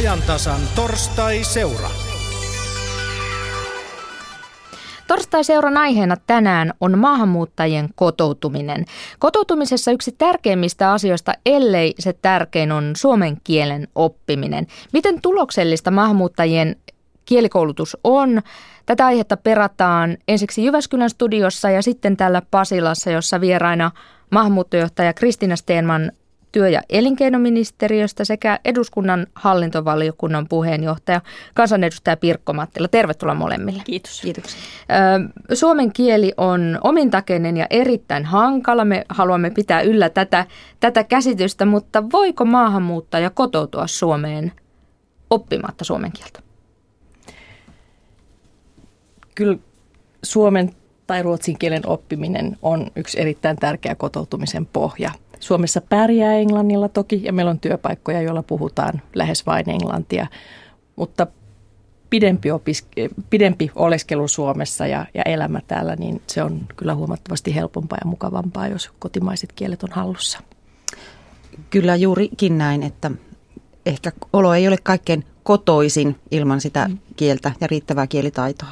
ajantasan torstai-seura. Torstai-seuran aiheena tänään on maahanmuuttajien kotoutuminen. Kotoutumisessa yksi tärkeimmistä asioista, ellei se tärkein, on suomen kielen oppiminen. Miten tuloksellista maahanmuuttajien kielikoulutus on? Tätä aihetta perataan ensiksi Jyväskylän studiossa ja sitten täällä Pasilassa, jossa vieraina maahanmuuttojohtaja Kristina Steenman työ- ja elinkeinoministeriöstä sekä eduskunnan hallintovaliokunnan puheenjohtaja, kansanedustaja Pirkko Mattila. Tervetuloa molemmille. Kiitos. Kiitoksia. Suomen kieli on omintakeinen ja erittäin hankala. Me haluamme pitää yllä tätä, tätä käsitystä, mutta voiko maahanmuuttaja kotoutua Suomeen oppimatta suomen kieltä? Kyllä suomen tai ruotsin kielen oppiminen on yksi erittäin tärkeä kotoutumisen pohja. Suomessa pärjää englannilla toki ja meillä on työpaikkoja, joilla puhutaan lähes vain englantia, mutta pidempi, opiske- pidempi oleskelu Suomessa ja, ja elämä täällä, niin se on kyllä huomattavasti helpompaa ja mukavampaa, jos kotimaiset kielet on hallussa. Kyllä juurikin näin, että ehkä olo ei ole kaikkein kotoisin ilman sitä mm. kieltä ja riittävää kielitaitoa.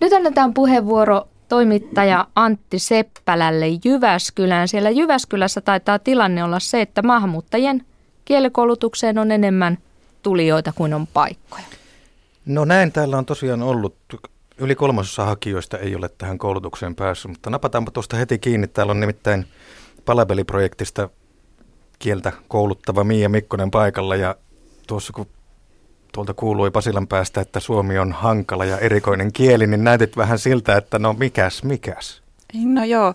Nyt annetaan puheenvuoro toimittaja Antti Seppälälle Jyväskylään. Siellä Jyväskylässä taitaa tilanne olla se, että maahanmuuttajien kielikoulutukseen on enemmän tulijoita kuin on paikkoja. No näin täällä on tosiaan ollut. Yli kolmasosa hakijoista ei ole tähän koulutukseen päässyt, mutta napataanpa tuosta heti kiinni. Täällä on nimittäin palapeliprojektista kieltä kouluttava Miia Mikkonen paikalla ja tuossa kun tuolta kuului Pasilan päästä, että suomi on hankala ja erikoinen kieli, niin näytit vähän siltä, että no mikäs, mikäs? No joo,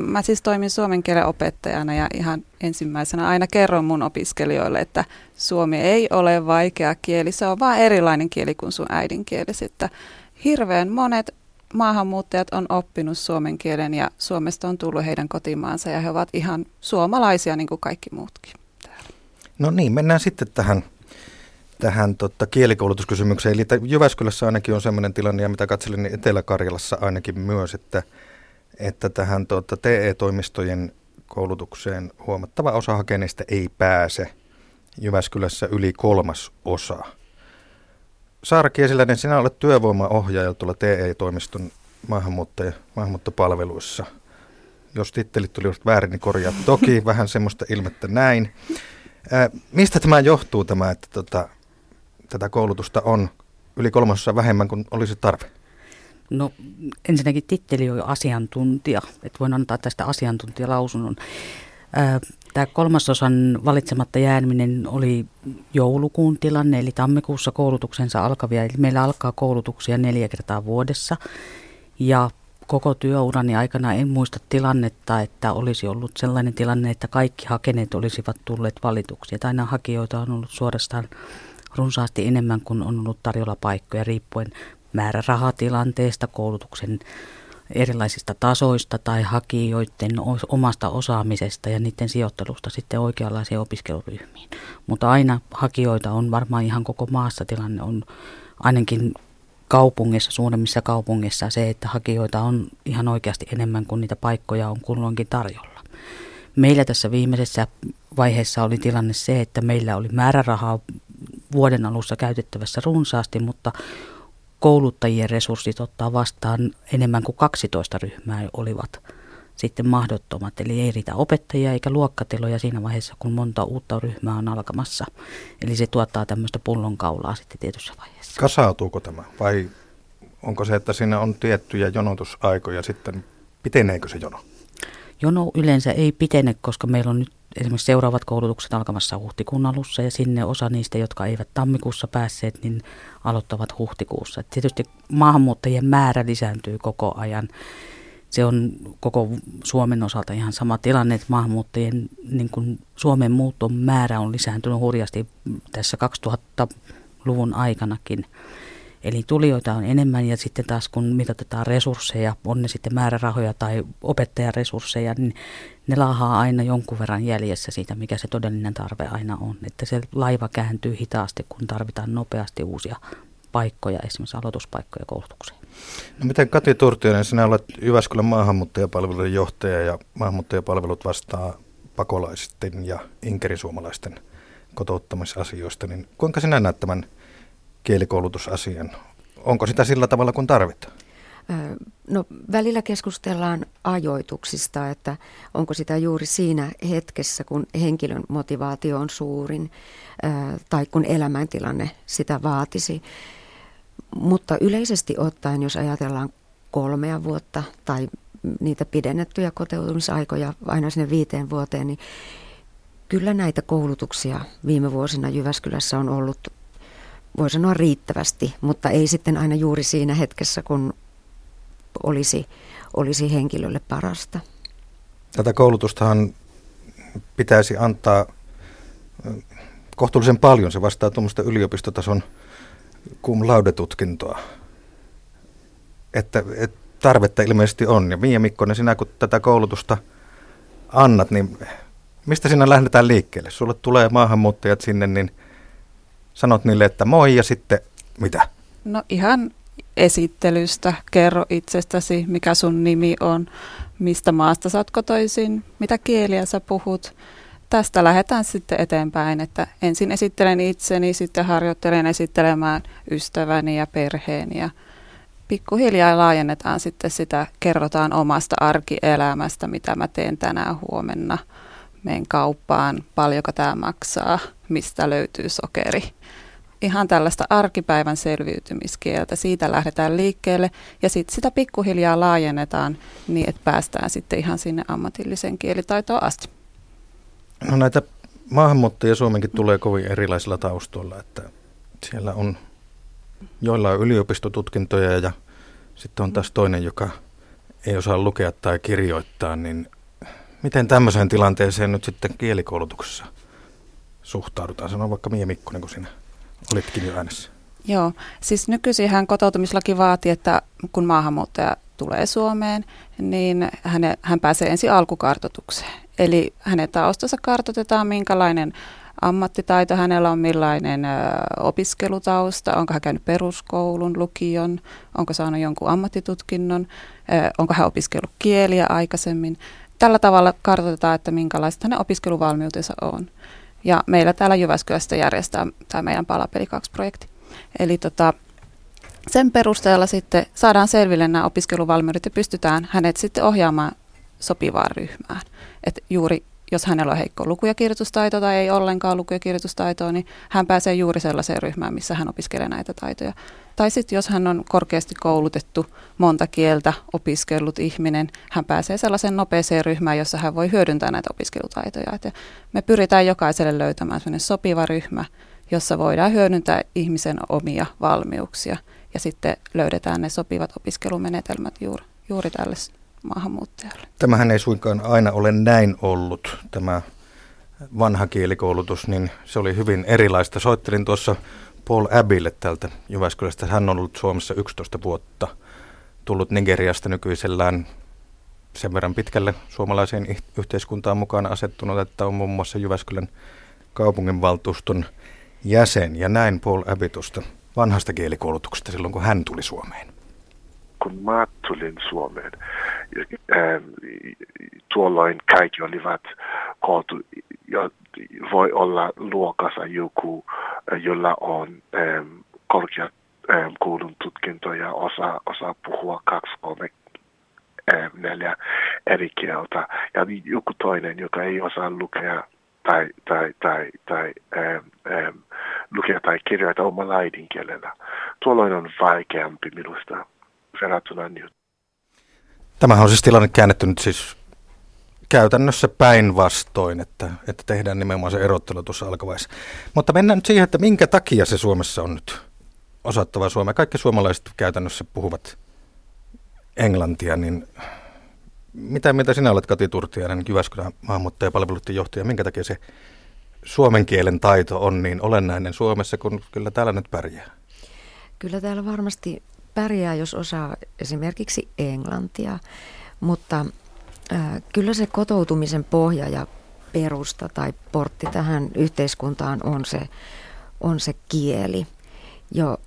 mä siis toimin suomen kielen opettajana ja ihan ensimmäisenä aina kerron mun opiskelijoille, että suomi ei ole vaikea kieli, se on vaan erilainen kieli kuin sun äidinkielesi. Että hirveän monet maahanmuuttajat on oppinut suomen kielen ja Suomesta on tullut heidän kotimaansa ja he ovat ihan suomalaisia niin kuin kaikki muutkin. No niin, mennään sitten tähän tähän tota, kielikoulutuskysymykseen. Eli Jyväskylässä ainakin on sellainen tilanne, ja mitä katselin, niin Etelä-Karjalassa ainakin myös, että, että tähän tota, TE-toimistojen koulutukseen huomattava osa hakeneista ei pääse. Jyväskylässä yli kolmas osa. Saara Kiesiläinen, sinä olet työvoimaohjaaja tuolla TE-toimiston maahanmuuttaja, maahanmuuttopalveluissa. Jos tittelit tulivat väärin, niin korjaa toki vähän semmoista ilmettä näin. Ää, mistä tämä johtuu tämä, että tota, tätä koulutusta on yli kolmasosa vähemmän kuin olisi tarve? No ensinnäkin titteli on jo asiantuntija, että voin antaa tästä asiantuntijalausunnon. Tämä kolmasosan valitsematta jääminen oli joulukuun tilanne, eli tammikuussa koulutuksensa alkavia. Eli meillä alkaa koulutuksia neljä kertaa vuodessa. Ja koko työurani aikana en muista tilannetta, että olisi ollut sellainen tilanne, että kaikki hakeneet olisivat tulleet valituksi. Että aina hakijoita on ollut suorastaan runsaasti enemmän kuin on ollut tarjolla paikkoja riippuen määrärahatilanteesta, koulutuksen erilaisista tasoista tai hakijoiden omasta osaamisesta ja niiden sijoittelusta sitten oikeanlaisiin opiskeluryhmiin. Mutta aina hakijoita on varmaan ihan koko maassa tilanne on ainakin kaupungissa, suuremmissa kaupungissa se, että hakijoita on ihan oikeasti enemmän kuin niitä paikkoja on kulloinkin tarjolla. Meillä tässä viimeisessä vaiheessa oli tilanne se, että meillä oli määrärahaa vuoden alussa käytettävässä runsaasti, mutta kouluttajien resurssit ottaa vastaan enemmän kuin 12 ryhmää olivat sitten mahdottomat. Eli ei riitä opettajia eikä luokkatiloja siinä vaiheessa, kun monta uutta ryhmää on alkamassa. Eli se tuottaa tämmöistä pullonkaulaa sitten tietyssä vaiheessa. Kasautuuko tämä vai onko se, että siinä on tiettyjä jonotusaikoja sitten, piteneekö se jono? Jono yleensä ei pitene, koska meillä on nyt esimerkiksi seuraavat koulutukset alkamassa huhtikuun alussa ja sinne osa niistä, jotka eivät tammikuussa päässeet, niin aloittavat huhtikuussa. Et tietysti maahanmuuttajien määrä lisääntyy koko ajan. Se on koko Suomen osalta ihan sama tilanne, että maahanmuuttajien niin kuin Suomen muuton määrä on lisääntynyt hurjasti tässä 2000-luvun aikanakin. Eli tulijoita on enemmän ja sitten taas kun mitatetaan resursseja, on ne sitten määrärahoja tai opettajaresursseja, niin ne laahaa aina jonkun verran jäljessä siitä, mikä se todellinen tarve aina on. Että se laiva kääntyy hitaasti, kun tarvitaan nopeasti uusia paikkoja, esimerkiksi aloituspaikkoja koulutukseen. No miten Kati Turtionen, sinä olet Jyväskylän maahanmuuttajapalvelujen johtaja ja maahanmuuttajapalvelut vastaa pakolaisten ja inkerisuomalaisten kotouttamisasioista, niin kuinka sinä näet tämän kielikoulutusasian? Onko sitä sillä tavalla kuin tarvitaan? No välillä keskustellaan ajoituksista, että onko sitä juuri siinä hetkessä, kun henkilön motivaatio on suurin tai kun elämäntilanne sitä vaatisi. Mutta yleisesti ottaen, jos ajatellaan kolmea vuotta tai niitä pidennettyjä kotoutumisaikoja aina sinne viiteen vuoteen, niin kyllä näitä koulutuksia viime vuosina Jyväskylässä on ollut, voi sanoa riittävästi, mutta ei sitten aina juuri siinä hetkessä, kun olisi, olisi henkilölle parasta. Tätä koulutustahan pitäisi antaa kohtuullisen paljon. Se vastaa tuommoista yliopistotason cum laude-tutkintoa. Että, että tarvetta ilmeisesti on. Ja Miia Mikkonen, sinä kun tätä koulutusta annat, niin mistä sinä lähdetään liikkeelle? Sulle tulee maahanmuuttajat sinne, niin sanot niille, että moi ja sitten mitä? No ihan esittelystä, kerro itsestäsi, mikä sun nimi on, mistä maasta sä oot kotoisin, mitä kieliä sä puhut. Tästä lähdetään sitten eteenpäin, että ensin esittelen itseni, sitten harjoittelen esittelemään ystäväni ja perheeni ja pikkuhiljaa laajennetaan sitten sitä, kerrotaan omasta arkielämästä, mitä mä teen tänään huomenna, menen kauppaan, paljonko tämä maksaa, mistä löytyy sokeri ihan tällaista arkipäivän selviytymiskieltä. Siitä lähdetään liikkeelle ja sitten sitä pikkuhiljaa laajennetaan niin, että päästään sitten ihan sinne ammatillisen kielitaitoon asti. No näitä maahanmuuttajia Suomenkin tulee kovin erilaisilla taustoilla, että siellä on joilla on yliopistotutkintoja ja sitten on taas toinen, joka ei osaa lukea tai kirjoittaa, niin miten tämmöiseen tilanteeseen nyt sitten kielikoulutuksessa suhtaudutaan? Sano vaikka Mia Mikkonen kuin sinä olitkin jo äänessä. Joo, siis nykyisinhän kotoutumislaki vaatii, että kun maahanmuuttaja tulee Suomeen, niin häne, hän pääsee ensin alkukartoitukseen. Eli hänen taustansa kartoitetaan, minkälainen ammattitaito hänellä on, millainen ö, opiskelutausta, onko hän käynyt peruskoulun, lukion, onko saanut jonkun ammattitutkinnon, ö, onko hän opiskellut kieliä aikaisemmin. Tällä tavalla kartoitetaan, että minkälaiset hänen opiskeluvalmiutensa on. Ja meillä täällä Jyväskylästä järjestää tämä meidän Palapeli 2-projekti. Eli tota, sen perusteella sitten saadaan selville nämä opiskeluvalmiudet ja pystytään hänet sitten ohjaamaan sopivaan ryhmään. Et juuri jos hänellä on heikko luku- ja kirjoitustaito tai ei ollenkaan luku- ja kirjoitustaitoa, niin hän pääsee juuri sellaiseen ryhmään, missä hän opiskelee näitä taitoja. Tai sitten jos hän on korkeasti koulutettu, monta kieltä opiskellut ihminen, hän pääsee sellaiseen nopeeseen ryhmään, jossa hän voi hyödyntää näitä opiskelutaitoja. Et me pyritään jokaiselle löytämään sopiva ryhmä, jossa voidaan hyödyntää ihmisen omia valmiuksia ja sitten löydetään ne sopivat opiskelumenetelmät juuri, juuri tälle maahanmuuttajalle. Tämähän ei suinkaan aina ole näin ollut, tämä vanha kielikoulutus, niin se oli hyvin erilaista. Soittelin tuossa Paul Abille täältä Jyväskylästä. Hän on ollut Suomessa 11 vuotta, tullut Nigeriasta nykyisellään sen verran pitkälle suomalaiseen yhteiskuntaan mukaan asettunut, että on muun muassa Jyväskylän kaupunginvaltuuston jäsen. Ja näin Paul Abbey tuosta vanhasta kielikoulutuksesta silloin, kun hän tuli Suomeen. Kun mä tulin Suomeen, tuolloin kaikki olivat koottu, voi olla luokassa joku, jolla on ähm, korkea ähm, koulun tutkinto ja osaa, osaa puhua kaksi, kolme, neljä eri kieltä. Ja joku toinen, joka ei osaa lukea tai, tai, tai, tai ähm, ähm, lukea tai kirjoita omalla äidinkielellä. Tuolloin on vaikeampi minusta verrattuna nyt. Tämähän on siis tilanne käännetty siis käytännössä päinvastoin, että, että tehdään nimenomaan se erottelu tuossa alkavaiheessa. Mutta mennään nyt siihen, että minkä takia se Suomessa on nyt osattava Suomea. Kaikki suomalaiset käytännössä puhuvat englantia, niin mitä mieltä sinä olet Kati Turtiainen, Jyväskylän maahanmuuttajapalveluiden johtaja, minkä takia se suomen kielen taito on niin olennainen Suomessa, kun kyllä täällä nyt pärjää? Kyllä täällä varmasti pärjää, jos osaa esimerkiksi englantia, mutta kyllä se kotoutumisen pohja ja perusta tai portti tähän yhteiskuntaan on se, on se kieli. Jo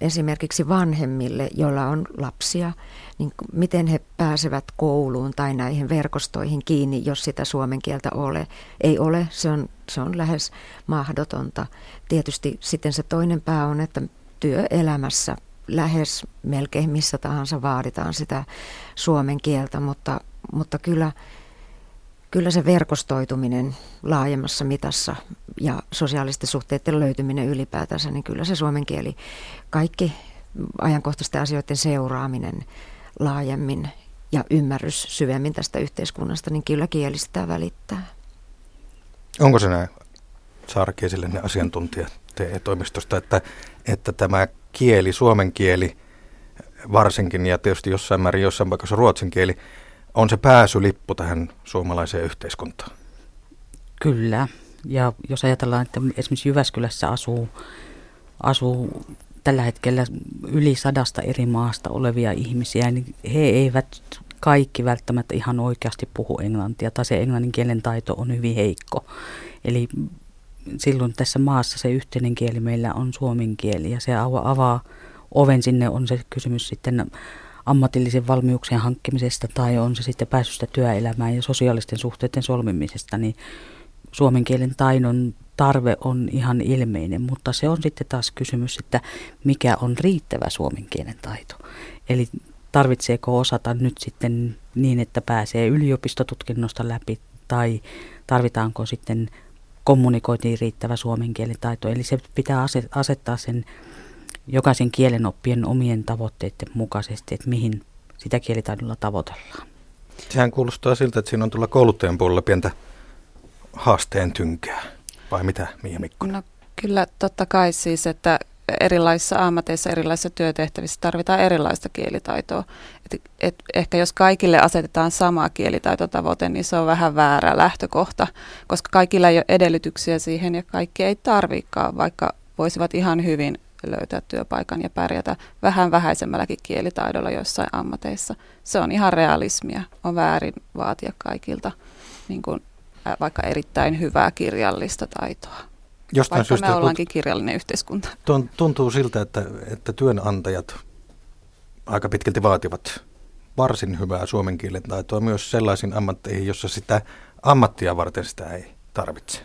esimerkiksi vanhemmille, joilla on lapsia, niin miten he pääsevät kouluun tai näihin verkostoihin kiinni, jos sitä suomen kieltä ole. ei ole. Se on, se on lähes mahdotonta. Tietysti sitten se toinen pää on, että työelämässä lähes melkein missä tahansa vaaditaan sitä suomen kieltä, mutta, mutta kyllä, kyllä se verkostoituminen laajemmassa mitassa ja sosiaalisten suhteiden löytyminen ylipäätänsä, niin kyllä se suomen kieli, kaikki ajankohtaisten asioiden seuraaminen laajemmin ja ymmärrys syvemmin tästä yhteiskunnasta, niin kyllä kieli sitä välittää. Onko se näin, Saara Kiesillinen asiantuntija TE-toimistosta, että, että tämä kieli, suomen kieli varsinkin ja tietysti jossain määrin jossain paikassa ruotsin kieli, on se pääsylippu tähän suomalaiseen yhteiskuntaan? Kyllä. Ja jos ajatellaan, että esimerkiksi Jyväskylässä asuu, asuu tällä hetkellä yli sadasta eri maasta olevia ihmisiä, niin he eivät kaikki välttämättä ihan oikeasti puhu englantia, tai se englannin kielen taito on hyvin heikko. Eli silloin tässä maassa se yhteinen kieli meillä on suomen kieli, ja se avaa oven sinne, on se kysymys sitten ammatillisen valmiuksien hankkimisesta tai on se sitten pääsystä työelämään ja sosiaalisten suhteiden solmimisesta, niin suomen kielen taidon tarve on ihan ilmeinen, mutta se on sitten taas kysymys, että mikä on riittävä suomen kielen taito. Eli tarvitseeko osata nyt sitten niin, että pääsee yliopistotutkinnosta läpi tai tarvitaanko sitten kommunikointiin riittävä suomen kielen taito. Eli se pitää asettaa sen jokaisen kielenoppien omien tavoitteiden mukaisesti, että mihin sitä kielitaidolla tavoitellaan. Sehän kuulostaa siltä, että siinä on tulla kouluttajan puolella pientä haasteen tynkää. Vai mitä, Mia Mikkonen? No kyllä totta kai siis, että erilaisissa ammateissa, erilaisissa työtehtävissä tarvitaan erilaista kielitaitoa. Et, et ehkä jos kaikille asetetaan sama kielitaitotavoite, niin se on vähän väärä lähtökohta, koska kaikilla ei ole edellytyksiä siihen ja kaikki ei tarvikaan, vaikka voisivat ihan hyvin löytää työpaikan ja pärjätä vähän vähäisemmälläkin kielitaidolla joissain ammateissa. Se on ihan realismia. On väärin vaatia kaikilta niin kuin, vaikka erittäin hyvää kirjallista taitoa. Jostain vaikka syystä, me ollaankin kirjallinen yhteiskunta. Tuntuu siltä, että, että työnantajat aika pitkälti vaativat varsin hyvää suomen kielen taitoa myös sellaisiin ammatteihin, jossa sitä ammattia varten sitä ei tarvitse.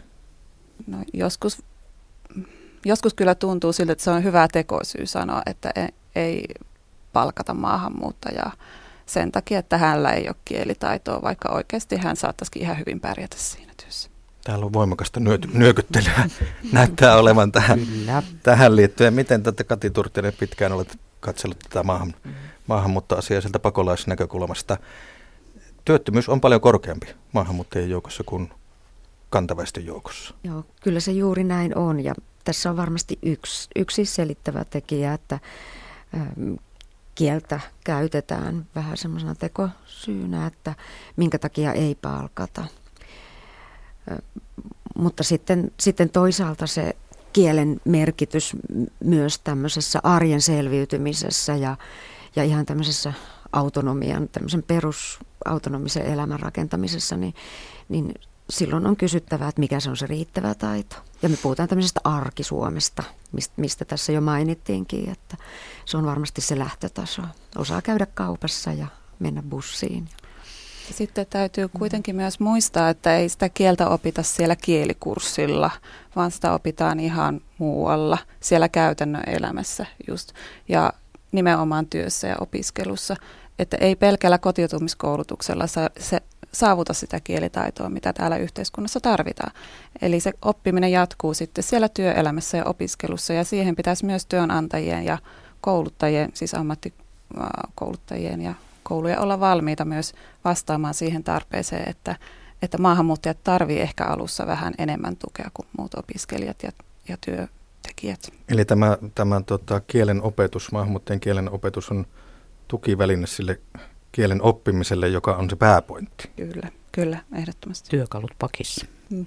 No, joskus joskus kyllä tuntuu siltä, että se on hyvä tekosyy sanoa, että ei, ei palkata maahanmuuttajaa sen takia, että hänellä ei ole kielitaitoa, vaikka oikeasti hän saattaisikin ihan hyvin pärjätä siinä työssä. Täällä on voimakasta nyö- nyökyttelyä näyttää olevan tähän, tähän liittyen. Miten tätä Kati Turtinen pitkään olet katsellut tätä maahan, maahanmuuttoasiaa sieltä pakolaisnäkökulmasta? Työttömyys on paljon korkeampi maahanmuuttajien joukossa kuin kantaväestön joukossa. Joo, kyllä se juuri näin on ja tässä on varmasti yksi, yksi selittävä tekijä, että ähm, kieltä käytetään vähän semmoisena tekosyynä, että minkä takia ei palkata. Mutta sitten, sitten toisaalta se kielen merkitys myös tämmöisessä arjen selviytymisessä ja, ja ihan tämmöisessä autonomian, tämmöisen perusautonomisen elämän rakentamisessa, niin, niin silloin on kysyttävä, että mikä se on se riittävä taito. Ja me puhutaan tämmöisestä arkisuomesta, mistä tässä jo mainittiinkin, että se on varmasti se lähtötaso. Osaa käydä kaupassa ja mennä bussiin. Sitten täytyy kuitenkin myös muistaa, että ei sitä kieltä opita siellä kielikurssilla, vaan sitä opitaan ihan muualla, siellä käytännön elämässä just. Ja nimenomaan työssä ja opiskelussa. Että ei pelkällä kotiutumiskoulutuksella se saavuta sitä kielitaitoa, mitä täällä yhteiskunnassa tarvitaan. Eli se oppiminen jatkuu sitten siellä työelämässä ja opiskelussa ja siihen pitäisi myös työnantajien ja kouluttajien, siis ammattikouluttajien ja koulujen olla valmiita myös vastaamaan siihen tarpeeseen, että, että maahanmuuttajat tarvii ehkä alussa vähän enemmän tukea kuin muut opiskelijat ja, ja työtekijät. Eli tämä, tämä tota, kielen opetus, maahanmuuttajien kielen opetus on tukiväline sille kielen oppimiselle, joka on se pääpointti. Kyllä, kyllä, ehdottomasti. Työkalut pakissa. Mm.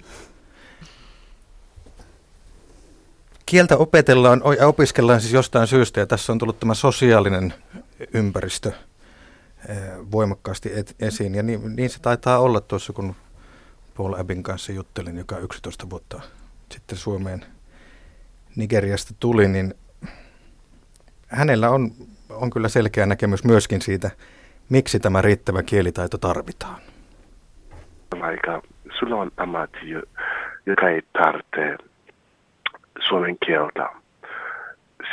Kieltä opetellaan ja opiskellaan siis jostain syystä, ja tässä on tullut tämä sosiaalinen ympäristö voimakkaasti et, esiin. Ja niin, niin se taitaa olla tuossa, kun Paul Abin kanssa juttelin, joka 11 vuotta sitten Suomeen Nigeriasta tuli, niin hänellä on, on kyllä selkeä näkemys myöskin siitä, miksi tämä riittävä kielitaito tarvitaan. Vaikka sulla on ammatti, joka ei tarvitse suomen kieltä,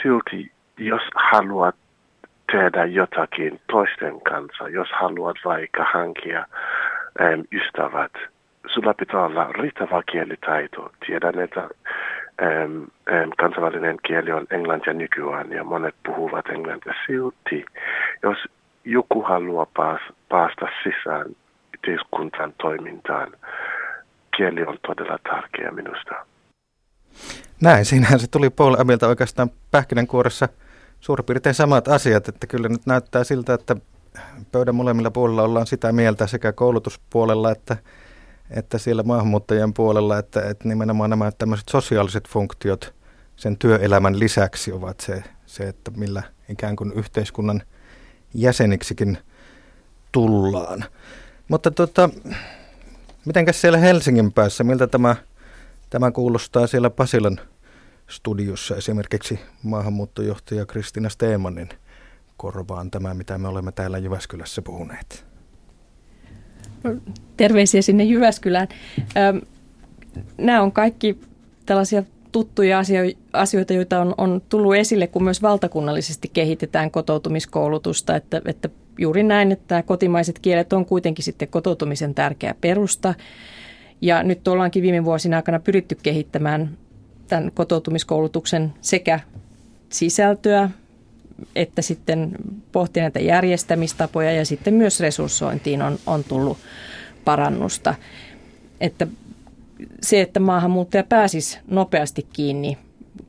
silti jos haluat tehdä jotakin toisten kanssa, jos haluat vaikka hankia äm, ystävät, sulla pitää olla riittävä kielitaito. Tiedän, että äm, äm, kansainvälinen kieli on englantia nykyään ja monet puhuvat englantia silti. Jos joku haluaa paas, päästä sisään yhteiskuntaan toimintaan, kieli on todella tärkeä minusta. Näin, siinähän se tuli Paul Amilta oikeastaan pähkinänkuoressa suurin piirtein samat asiat, että kyllä nyt näyttää siltä, että pöydän molemmilla puolilla ollaan sitä mieltä sekä koulutuspuolella että, että siellä maahanmuuttajien puolella, että, että nimenomaan nämä tämmöiset sosiaaliset funktiot sen työelämän lisäksi ovat se, se, että millä ikään kuin yhteiskunnan jäseniksikin tullaan. Mutta tota, mitenkäs siellä Helsingin päässä, miltä tämä, tämä kuulostaa siellä Pasilan studiossa esimerkiksi maahanmuuttojohtaja Kristina Steemanin korvaan tämä, mitä me olemme täällä Jyväskylässä puhuneet? Terveisiä sinne Jyväskylään. Nämä on kaikki tällaisia tuttuja asioita, joita on, on tullut esille, kun myös valtakunnallisesti kehitetään kotoutumiskoulutusta, että, että juuri näin, että kotimaiset kielet on kuitenkin sitten kotoutumisen tärkeä perusta. Ja nyt ollaankin viime vuosina aikana pyritty kehittämään tämän kotoutumiskoulutuksen sekä sisältöä että sitten pohtia näitä järjestämistapoja ja sitten myös resurssointiin on, on tullut parannusta. Että se, että maahanmuuttaja pääsisi nopeasti kiinni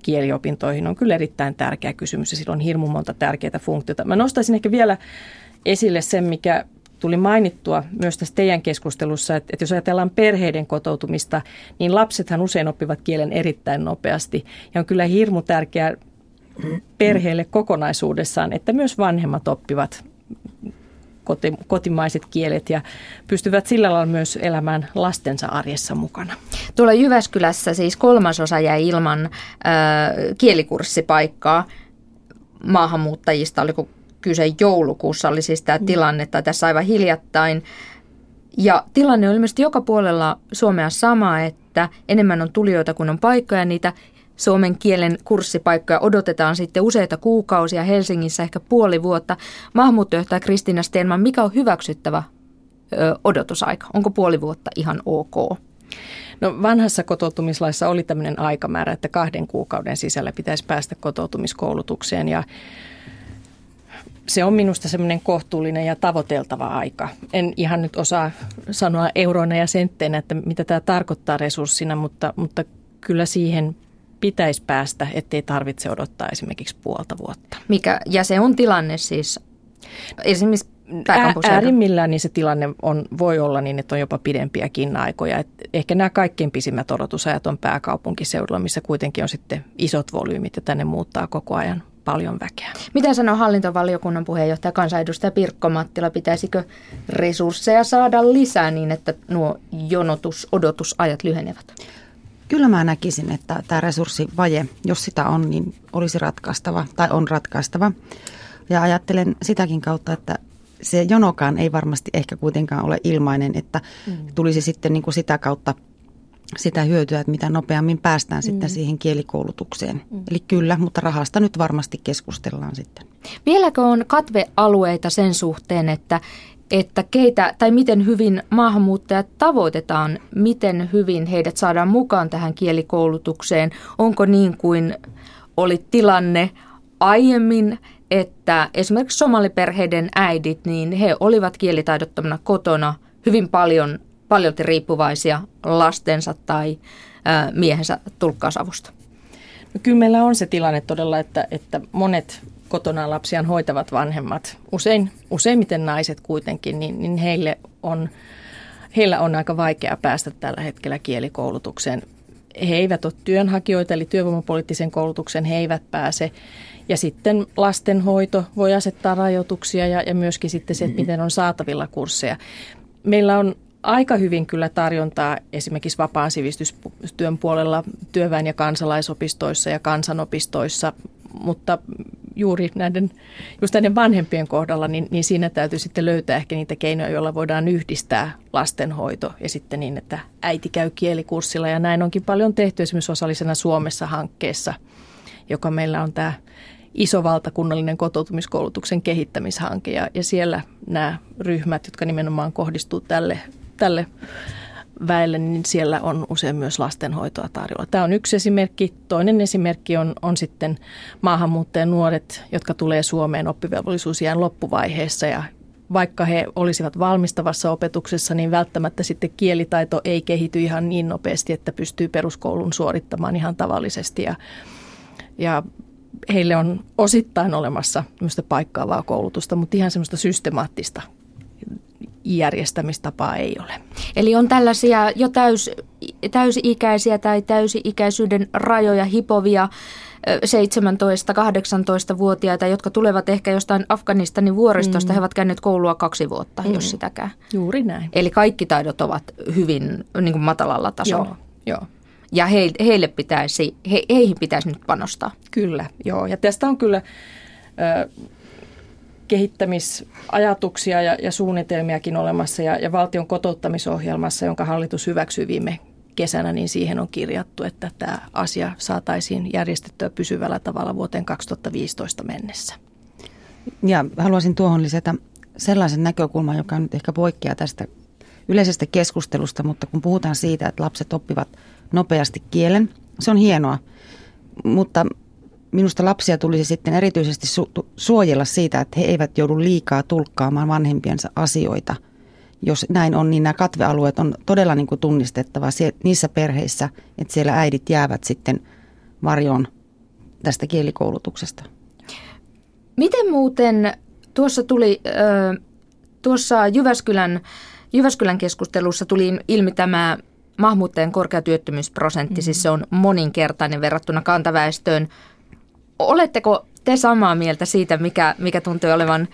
kieliopintoihin on kyllä erittäin tärkeä kysymys ja sillä on hirmu monta tärkeää funktiota. Mä nostaisin ehkä vielä esille sen, mikä tuli mainittua myös tässä teidän keskustelussa, että, että jos ajatellaan perheiden kotoutumista, niin lapsethan usein oppivat kielen erittäin nopeasti. Ja on kyllä hirmu tärkeää perheelle kokonaisuudessaan, että myös vanhemmat oppivat koti, kotimaiset kielet ja pystyvät sillä lailla myös elämään lastensa arjessa mukana. Tuolla Jyväskylässä siis kolmasosa jäi ilman äh, kielikurssipaikkaa maahanmuuttajista, oliko kyse joulukuussa, oli siis tämä mm. tilanne, tai tässä aivan hiljattain. Ja tilanne on ilmeisesti joka puolella Suomea sama, että enemmän on tulijoita kuin on paikkoja, niitä suomen kielen kurssipaikkoja odotetaan sitten useita kuukausia, Helsingissä ehkä puoli vuotta. Maahanmuuttojohtaja Kristiina Stenman, mikä on hyväksyttävä ö, odotusaika? Onko puoli vuotta ihan ok? No vanhassa kotoutumislaissa oli tämmöinen aikamäärä, että kahden kuukauden sisällä pitäisi päästä kotoutumiskoulutukseen ja se on minusta semmoinen kohtuullinen ja tavoiteltava aika. En ihan nyt osaa sanoa euroina ja sentteinä, että mitä tämä tarkoittaa resurssina, mutta, mutta kyllä siihen pitäisi päästä, ettei tarvitse odottaa esimerkiksi puolta vuotta. Mikä, ja se on tilanne siis esimerkiksi Äärimmillään niin se tilanne on, voi olla niin, että on jopa pidempiäkin aikoja. Et ehkä nämä kaikkein pisimmät odotusajat on pääkaupunkiseudulla, missä kuitenkin on sitten isot volyymit ja tänne muuttaa koko ajan paljon väkeä. Mitä sanoo hallintovaliokunnan puheenjohtaja kansanedustaja Pirkko Mattila? Pitäisikö resursseja saada lisää niin, että nuo jonotus, odotusajat lyhenevät? Kyllä mä näkisin, että tämä resurssivaje, jos sitä on, niin olisi ratkaistava tai on ratkaistava. Ja ajattelen sitäkin kautta, että se jonokaan ei varmasti ehkä kuitenkaan ole ilmainen, että mm. tulisi sitten niin kuin sitä kautta sitä hyötyä, että mitä nopeammin päästään mm. sitten siihen kielikoulutukseen. Mm. Eli kyllä, mutta rahasta nyt varmasti keskustellaan sitten. Vieläkö on katvealueita sen suhteen, että, että keitä tai miten hyvin maahanmuuttajat tavoitetaan, miten hyvin heidät saadaan mukaan tähän kielikoulutukseen? Onko niin kuin oli tilanne aiemmin, että esimerkiksi somaliperheiden äidit, niin he olivat kielitaidottomana kotona hyvin paljon paljolti riippuvaisia lastensa tai miehensä tulkkausavusta? No kyllä meillä on se tilanne todella, että, että monet kotona lapsiaan hoitavat vanhemmat, usein, useimmiten naiset kuitenkin, niin, niin heille on, heillä on aika vaikea päästä tällä hetkellä kielikoulutukseen. He eivät ole työnhakijoita, eli työvoimapoliittisen koulutuksen he eivät pääse. Ja sitten lastenhoito voi asettaa rajoituksia ja, ja myöskin sitten se, että miten on saatavilla kursseja. Meillä on aika hyvin kyllä tarjontaa esimerkiksi vapaan sivistystyön puolella työväen- ja kansalaisopistoissa ja kansanopistoissa, mutta juuri näiden, just näiden vanhempien kohdalla, niin, niin siinä täytyy sitten löytää ehkä niitä keinoja, joilla voidaan yhdistää lastenhoito ja sitten niin, että äiti käy kielikurssilla. Ja näin onkin paljon tehty esimerkiksi osallisena Suomessa hankkeessa, joka meillä on tämä iso valtakunnallinen kotoutumiskoulutuksen kehittämishanke. Ja, ja siellä nämä ryhmät, jotka nimenomaan kohdistuu tälle, tälle väelle, niin siellä on usein myös lastenhoitoa tarjolla. Tämä on yksi esimerkki. Toinen esimerkki on, on sitten maahanmuuttajan nuoret, jotka tulee Suomeen oppivelvollisuusjään loppuvaiheessa ja vaikka he olisivat valmistavassa opetuksessa, niin välttämättä sitten kielitaito ei kehity ihan niin nopeasti, että pystyy peruskoulun suorittamaan ihan tavallisesti. Ja, ja heille on osittain olemassa paikkaavaa koulutusta, mutta ihan semmoista systemaattista järjestämistapaa ei ole. Eli on tällaisia jo täys, täysi-ikäisiä tai täysi-ikäisyyden rajoja hipovia 17-18-vuotiaita, jotka tulevat ehkä jostain Afganistanin vuoristosta. Mm. He ovat käyneet koulua kaksi vuotta, mm. jos sitäkään. Juuri näin. Eli kaikki taidot ovat hyvin niin kuin matalalla tasolla. Joo, joo. Ja he, heille pitäisi, he, heihin pitäisi nyt panostaa. Kyllä, joo. Ja tästä on kyllä... Ö, kehittämisajatuksia ja, ja suunnitelmiakin olemassa ja, ja valtion kotouttamisohjelmassa, jonka hallitus hyväksyi viime kesänä, niin siihen on kirjattu, että tämä asia saataisiin järjestettyä pysyvällä tavalla vuoteen 2015 mennessä. Ja haluaisin tuohon lisätä sellaisen näkökulman, joka nyt ehkä poikkeaa tästä yleisestä keskustelusta, mutta kun puhutaan siitä, että lapset oppivat nopeasti kielen, se on hienoa, mutta minusta lapsia tulisi sitten erityisesti su- suojella siitä, että he eivät joudu liikaa tulkkaamaan vanhempiensa asioita. Jos näin on, niin nämä katvealueet on todella niin kuin tunnistettava sie- niissä perheissä, että siellä äidit jäävät sitten varjoon tästä kielikoulutuksesta. Miten muuten tuossa tuli, äh, tuossa Jyväskylän, Jyväskylän keskustelussa tuli ilmi tämä maahanmuuttajien korkea työttömyysprosentti, mm-hmm. siis se on moninkertainen verrattuna kantaväestöön. Oletteko te samaa mieltä siitä, mikä, mikä tuntuu olevan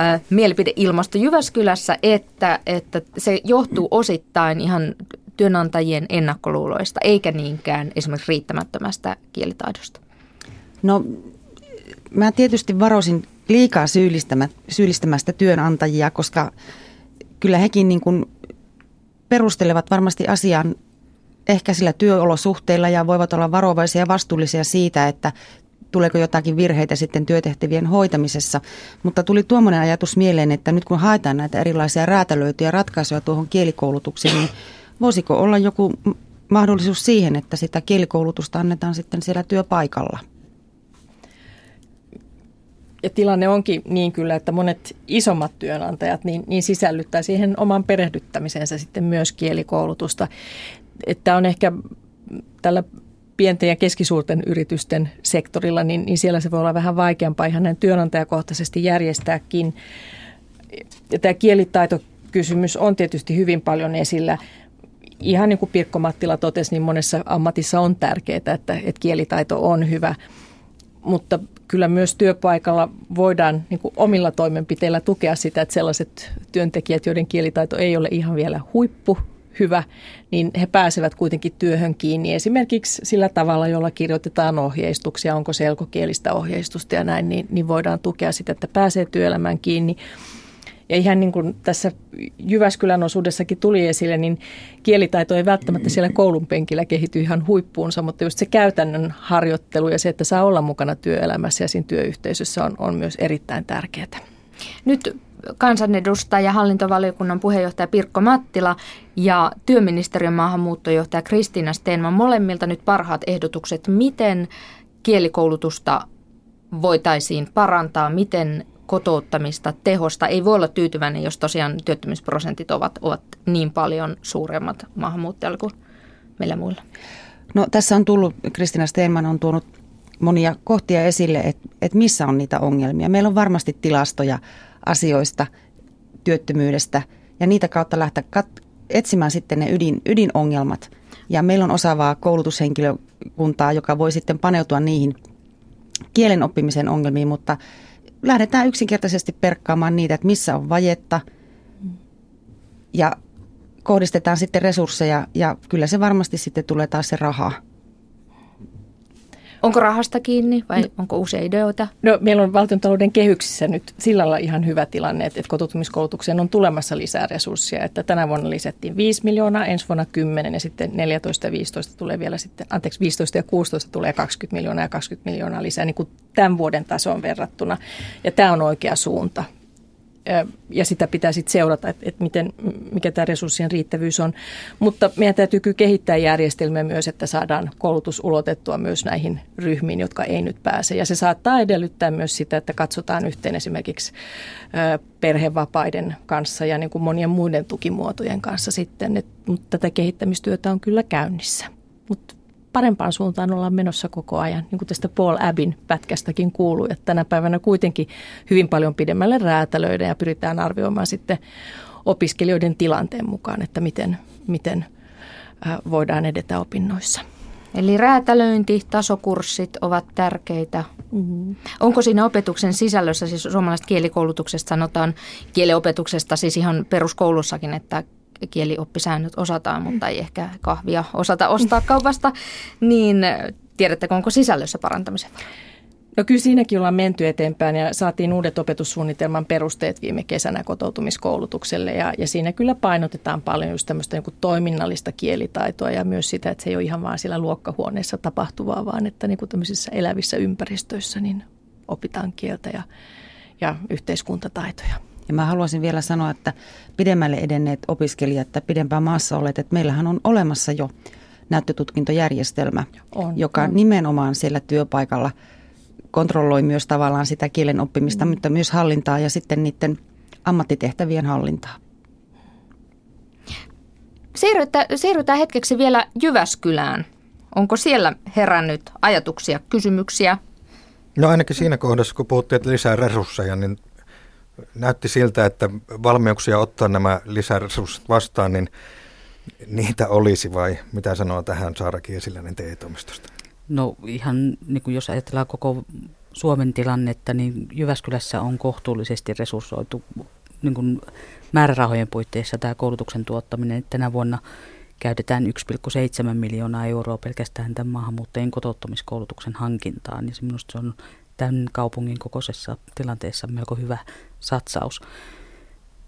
äh, mielipideilmasto Jyväskylässä, että, että se johtuu osittain ihan työnantajien ennakkoluuloista, eikä niinkään esimerkiksi riittämättömästä kielitaidosta? No mä tietysti varoisin liikaa syyllistämästä työnantajia, koska kyllä hekin niin kuin perustelevat varmasti asian ehkä sillä työolosuhteilla ja voivat olla varovaisia ja vastuullisia siitä, että tuleeko jotakin virheitä sitten työtehtävien hoitamisessa. Mutta tuli tuommoinen ajatus mieleen, että nyt kun haetaan näitä erilaisia räätälöityjä ratkaisuja tuohon kielikoulutukseen, niin voisiko olla joku mahdollisuus siihen, että sitä kielikoulutusta annetaan sitten siellä työpaikalla? Ja tilanne onkin niin kyllä, että monet isommat työnantajat niin, niin sisällyttää siihen oman perehdyttämisensä sitten myös kielikoulutusta. Että on ehkä tällä pienten ja keskisuurten yritysten sektorilla, niin, niin siellä se voi olla vähän vaikeampaa ihan näin työnantajakohtaisesti järjestääkin. Ja tämä kielitaitokysymys on tietysti hyvin paljon esillä. Ihan niin kuin Pirkko Mattila totesi, niin monessa ammatissa on tärkeää, että, että kielitaito on hyvä. Mutta kyllä myös työpaikalla voidaan niin kuin omilla toimenpiteillä tukea sitä, että sellaiset työntekijät, joiden kielitaito ei ole ihan vielä huippu, hyvä, niin he pääsevät kuitenkin työhön kiinni. Esimerkiksi sillä tavalla, jolla kirjoitetaan ohjeistuksia, onko selkokielistä ohjeistusta ja näin, niin, niin voidaan tukea sitä, että pääsee työelämään kiinni. Ja ihan niin kuin tässä Jyväskylän osuudessakin tuli esille, niin kielitaito ei välttämättä siellä koulun penkillä kehity ihan huippuunsa, mutta just se käytännön harjoittelu ja se, että saa olla mukana työelämässä ja siinä työyhteisössä on, on myös erittäin tärkeää. Nyt kansanedustaja, hallintovaliokunnan puheenjohtaja Pirkko Mattila ja työministeriön maahanmuuttojohtaja Kristiina Stenman molemmilta nyt parhaat ehdotukset, miten kielikoulutusta voitaisiin parantaa, miten kotouttamista, tehosta. Ei voi olla tyytyväinen, jos tosiaan työttömyysprosentit ovat, ovat niin paljon suuremmat maahanmuuttajilla kuin meillä muilla. No tässä on tullut, Kristina Steenman on tuonut monia kohtia esille, että, että missä on niitä ongelmia. Meillä on varmasti tilastoja asioista, työttömyydestä ja niitä kautta lähteä kat- etsimään sitten ne ydin, ydinongelmat. Ja meillä on osaavaa koulutushenkilökuntaa, joka voi sitten paneutua niihin kielen oppimisen ongelmiin, mutta lähdetään yksinkertaisesti perkkaamaan niitä, että missä on vajetta ja kohdistetaan sitten resursseja ja kyllä se varmasti sitten tulee taas se raha Onko rahasta kiinni vai no, onko uusia ideoita? No, meillä on valtiontalouden kehyksissä nyt sillä lailla ihan hyvä tilanne, että kotoutumiskoulutukseen on tulemassa lisää resursseja. Että tänä vuonna lisättiin 5 miljoonaa, ensi vuonna 10 ja sitten 14 ja 15 tulee vielä sitten, anteeksi 15 ja 16 tulee 20 miljoonaa ja 20 miljoonaa lisää niin kuin tämän vuoden tasoon verrattuna. Ja tämä on oikea suunta ja sitä pitää sitten seurata, että, miten, mikä tämä resurssien riittävyys on. Mutta meidän täytyy kyllä kehittää järjestelmää myös, että saadaan koulutus ulotettua myös näihin ryhmiin, jotka ei nyt pääse. Ja se saattaa edellyttää myös sitä, että katsotaan yhteen esimerkiksi perhevapaiden kanssa ja niin kuin monien muiden tukimuotojen kanssa sitten. Et, mutta tätä kehittämistyötä on kyllä käynnissä. Mutta parempaan suuntaan ollaan menossa koko ajan, niin kuin tästä Paul Abin pätkästäkin kuuluu, että tänä päivänä kuitenkin hyvin paljon pidemmälle räätälöidään ja pyritään arvioimaan sitten opiskelijoiden tilanteen mukaan, että miten, miten voidaan edetä opinnoissa. Eli räätälöinti, tasokurssit ovat tärkeitä. Mm-hmm. Onko siinä opetuksen sisällössä, siis suomalaisesta kielikoulutuksesta sanotaan kieliopetuksesta, siis ihan peruskoulussakin, että kielioppisäännöt osataan, mutta ei ehkä kahvia osata ostaa kaupasta, niin tiedättekö, onko sisällössä parantamisen? No kyllä siinäkin ollaan menty eteenpäin ja saatiin uudet opetussuunnitelman perusteet viime kesänä kotoutumiskoulutukselle ja, ja siinä kyllä painotetaan paljon just tämmöistä niin toiminnallista kielitaitoa ja myös sitä, että se ei ole ihan vaan siellä luokkahuoneessa tapahtuvaa, vaan että niin kuin tämmöisissä elävissä ympäristöissä niin opitaan kieltä ja, ja yhteiskuntataitoja. Ja mä haluaisin vielä sanoa, että pidemmälle edenneet opiskelijat tai pidempään maassa olleet, että meillähän on olemassa jo näyttötutkintojärjestelmä, on, joka on. nimenomaan siellä työpaikalla kontrolloi myös tavallaan sitä kielen oppimista, mm. mutta myös hallintaa ja sitten niiden ammattitehtävien hallintaa. Siirrytään, siirrytään hetkeksi vielä Jyväskylään. Onko siellä herännyt ajatuksia, kysymyksiä? No ainakin siinä kohdassa, kun puhuttiin, että lisää resursseja, niin näytti siltä, että valmiuksia ottaa nämä lisäresurssit vastaan, niin niitä olisi vai mitä sanoo tähän Saara Kiesiläinen TE-toimistosta? No ihan niin kuin jos ajatellaan koko Suomen tilannetta, niin Jyväskylässä on kohtuullisesti resurssoitu niin kuin määrärahojen puitteissa tämä koulutuksen tuottaminen. Tänä vuonna käytetään 1,7 miljoonaa euroa pelkästään tämän maahanmuuttajien kotouttamiskoulutuksen hankintaan. Niin se minusta se on tämän kaupungin kokoisessa tilanteessa melko hyvä satsaus.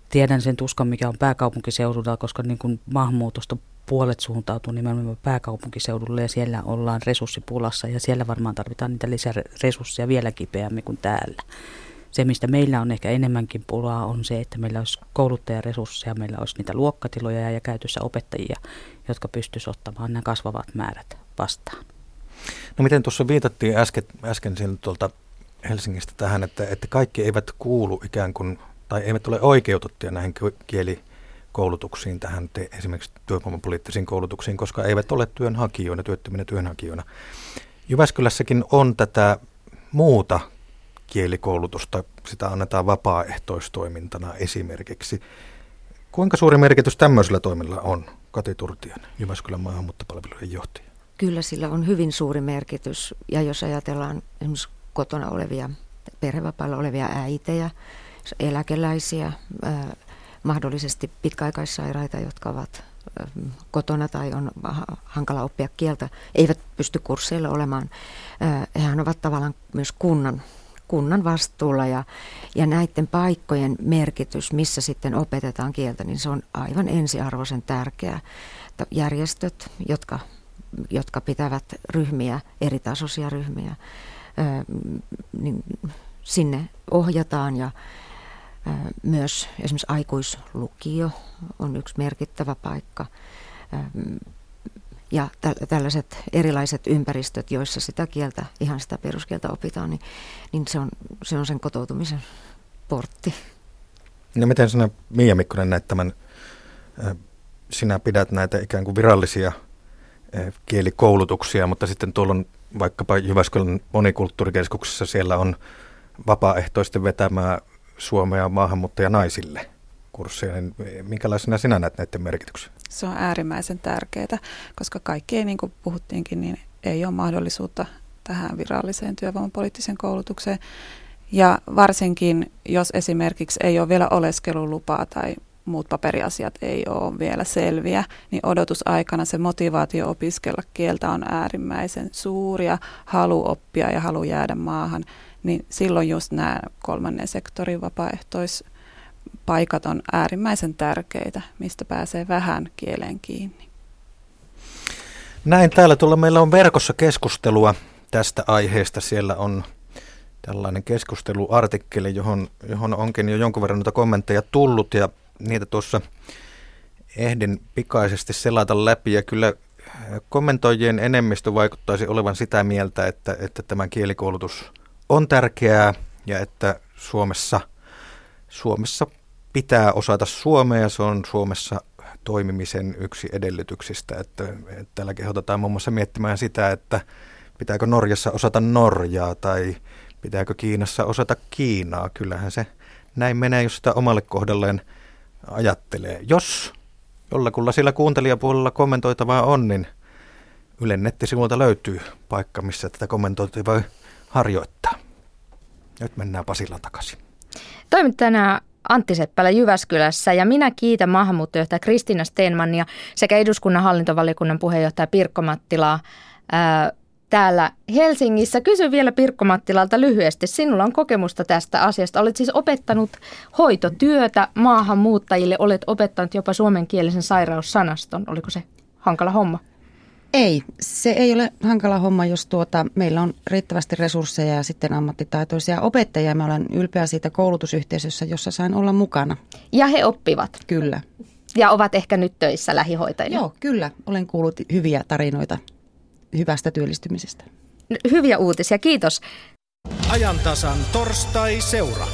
Tiedän sen tuskan, mikä on pääkaupunkiseudulla, koska niin kuin maahanmuutosta puolet suuntautuu nimenomaan pääkaupunkiseudulle ja siellä ollaan resurssipulassa ja siellä varmaan tarvitaan niitä lisäresursseja vielä kipeämmin kuin täällä. Se, mistä meillä on ehkä enemmänkin pulaa, on se, että meillä olisi kouluttajaresursseja, meillä olisi niitä luokkatiloja ja käytössä opettajia, jotka pystyisivät ottamaan nämä kasvavat määrät vastaan. No miten tuossa viitattiin äsken, äsken tuolta Helsingistä tähän, että, että kaikki eivät kuulu ikään kuin, tai eivät ole oikeutettuja näihin kielikoulutuksiin, tähän te, esimerkiksi työvoimapoliittisiin koulutuksiin, koska eivät ole työnhakijoina, työttöminä työnhakijoina. Jyväskylässäkin on tätä muuta kielikoulutusta, sitä annetaan vapaaehtoistoimintana esimerkiksi. Kuinka suuri merkitys tämmöisellä toimilla on, Kati Turtian, Jyväskylän maahanmuuttopalvelujen johtaja? Kyllä sillä on hyvin suuri merkitys. Ja jos ajatellaan esimerkiksi kotona olevia, perhevapailla olevia äitejä, eläkeläisiä, mahdollisesti pitkäaikaissairaita, jotka ovat kotona tai on hankala oppia kieltä, eivät pysty kursseilla olemaan. Hehän ovat tavallaan myös kunnan, kunnan vastuulla ja, ja näiden paikkojen merkitys, missä sitten opetetaan kieltä, niin se on aivan ensiarvoisen tärkeää. Järjestöt, jotka jotka pitävät ryhmiä, eri tasoisia ryhmiä, niin sinne ohjataan ja myös esimerkiksi aikuislukio on yksi merkittävä paikka. Ja tällaiset erilaiset ympäristöt, joissa sitä kieltä, ihan sitä peruskieltä opitaan, niin, niin se, on, se on sen kotoutumisen portti. No miten sinä, Miia Mikkonen, näet tämän, sinä pidät näitä ikään kuin virallisia – kielikoulutuksia, mutta sitten tuolla on vaikkapa Jyväskylän monikulttuurikeskuksessa siellä on vapaaehtoisten vetämää Suomea maahanmuuttaja naisille kursseja, niin minkälaisena sinä näet näiden merkityksen? Se on äärimmäisen tärkeää, koska kaikki ei, niin kuin puhuttiinkin, niin ei ole mahdollisuutta tähän viralliseen työvoimapoliittiseen koulutukseen. Ja varsinkin, jos esimerkiksi ei ole vielä oleskelulupaa tai muut paperiasiat ei ole vielä selviä, niin odotusaikana se motivaatio opiskella kieltä on äärimmäisen suuri ja halu oppia ja halu jäädä maahan, niin silloin just nämä kolmannen sektorin vapaaehtoispaikat on äärimmäisen tärkeitä, mistä pääsee vähän kieleen kiinni. Näin täällä tuolla meillä on verkossa keskustelua tästä aiheesta. Siellä on tällainen keskusteluartikkeli, johon, johon onkin jo jonkun verran noita kommentteja tullut ja niitä tuossa ehdin pikaisesti selata läpi ja kyllä kommentoijien enemmistö vaikuttaisi olevan sitä mieltä, että, että tämä kielikoulutus on tärkeää ja että Suomessa, Suomessa pitää osata suomea ja se on Suomessa toimimisen yksi edellytyksistä. Että, että täällä kehotetaan muun muassa miettimään sitä, että pitääkö Norjassa osata Norjaa tai pitääkö Kiinassa osata Kiinaa. Kyllähän se näin menee, jos sitä omalle kohdalleen ajattelee. Jos jollakulla sillä kuuntelijapuolella kommentoitavaa on, niin Ylen nettisivuilta löytyy paikka, missä tätä kommentointia voi harjoittaa. Nyt mennään Pasilla takaisin. Toimittajana Antti Seppälä Jyväskylässä ja minä kiitän maahanmuuttojohtaja Kristiina Steenmannia sekä eduskunnan hallintovaliokunnan puheenjohtaja Pirkko Mattilaa ää, täällä Helsingissä. Kysyn vielä Pirkko Mattilalta lyhyesti. Sinulla on kokemusta tästä asiasta. Olet siis opettanut hoitotyötä maahanmuuttajille. Olet opettanut jopa suomenkielisen sairaussanaston. Oliko se hankala homma? Ei, se ei ole hankala homma, jos tuota, meillä on riittävästi resursseja ja sitten ammattitaitoisia opettajia. Mä olen ylpeä siitä koulutusyhteisössä, jossa sain olla mukana. Ja he oppivat. Kyllä. Ja ovat ehkä nyt töissä lähihoitajina. Joo, kyllä. Olen kuullut hyviä tarinoita hyvästä työllistymisestä. Hyviä uutisia, kiitos. Ajantasan torstai-seura.